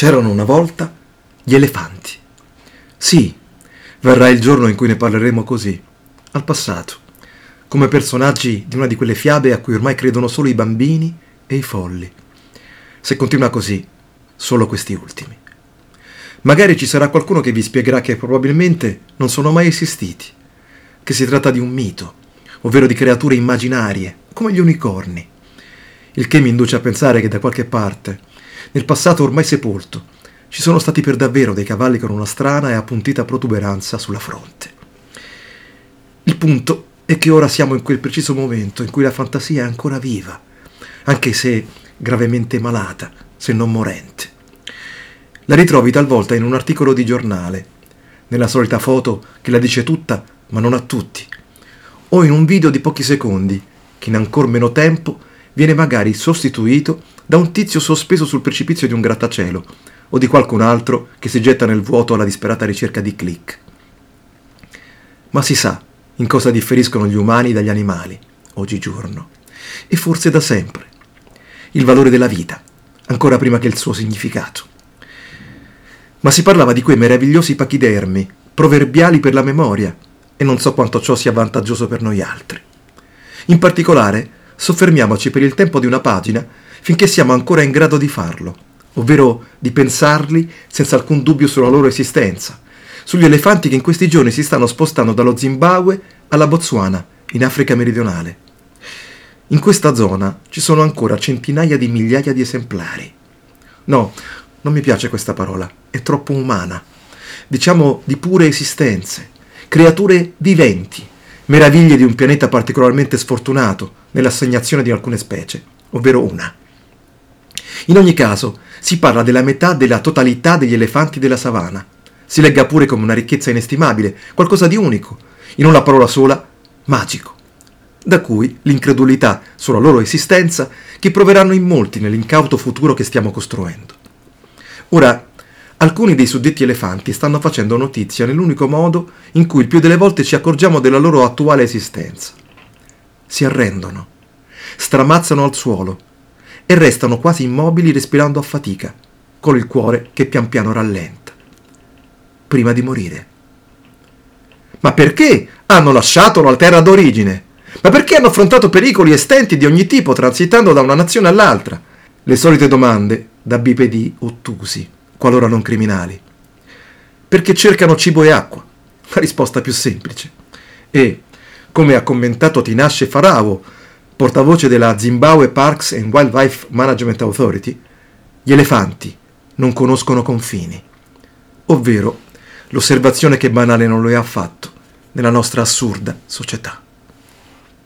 C'erano una volta gli elefanti. Sì, verrà il giorno in cui ne parleremo così, al passato, come personaggi di una di quelle fiabe a cui ormai credono solo i bambini e i folli. Se continua così, solo questi ultimi. Magari ci sarà qualcuno che vi spiegherà che probabilmente non sono mai esistiti, che si tratta di un mito, ovvero di creature immaginarie, come gli unicorni. Il che mi induce a pensare che da qualche parte, nel passato ormai sepolto, ci sono stati per davvero dei cavalli con una strana e appuntita protuberanza sulla fronte. Il punto è che ora siamo in quel preciso momento in cui la fantasia è ancora viva, anche se gravemente malata, se non morente. La ritrovi talvolta in un articolo di giornale, nella solita foto che la dice tutta, ma non a tutti, o in un video di pochi secondi, che in ancor meno tempo viene magari sostituito da un tizio sospeso sul precipizio di un grattacielo o di qualcun altro che si getta nel vuoto alla disperata ricerca di click. Ma si sa in cosa differiscono gli umani dagli animali, oggigiorno, e forse da sempre. Il valore della vita, ancora prima che il suo significato. Ma si parlava di quei meravigliosi pachidermi, proverbiali per la memoria, e non so quanto ciò sia vantaggioso per noi altri. In particolare, soffermiamoci per il tempo di una pagina finché siamo ancora in grado di farlo, ovvero di pensarli senza alcun dubbio sulla loro esistenza, sugli elefanti che in questi giorni si stanno spostando dallo Zimbabwe alla Botswana, in Africa meridionale. In questa zona ci sono ancora centinaia di migliaia di esemplari. No, non mi piace questa parola, è troppo umana. Diciamo di pure esistenze, creature viventi, meraviglie di un pianeta particolarmente sfortunato nell'assegnazione di alcune specie, ovvero una. In ogni caso, si parla della metà della totalità degli elefanti della savana. Si legga pure come una ricchezza inestimabile, qualcosa di unico, in una parola sola, magico. Da cui l'incredulità sulla loro esistenza che proveranno in molti nell'incauto futuro che stiamo costruendo. Ora, alcuni dei suddetti elefanti stanno facendo notizia nell'unico modo in cui il più delle volte ci accorgiamo della loro attuale esistenza. Si arrendono, stramazzano al suolo, e restano quasi immobili respirando a fatica, con il cuore che pian piano rallenta, prima di morire. Ma perché hanno lasciato la terra d'origine? Ma perché hanno affrontato pericoli e stenti di ogni tipo transitando da una nazione all'altra? Le solite domande da bipedi ottusi, qualora non criminali. Perché cercano cibo e acqua? La risposta più semplice. E, come ha commentato Tinashe Faravo, portavoce della Zimbabwe Parks and Wildlife Management Authority, gli elefanti non conoscono confini, ovvero l'osservazione che banale non lo è affatto nella nostra assurda società.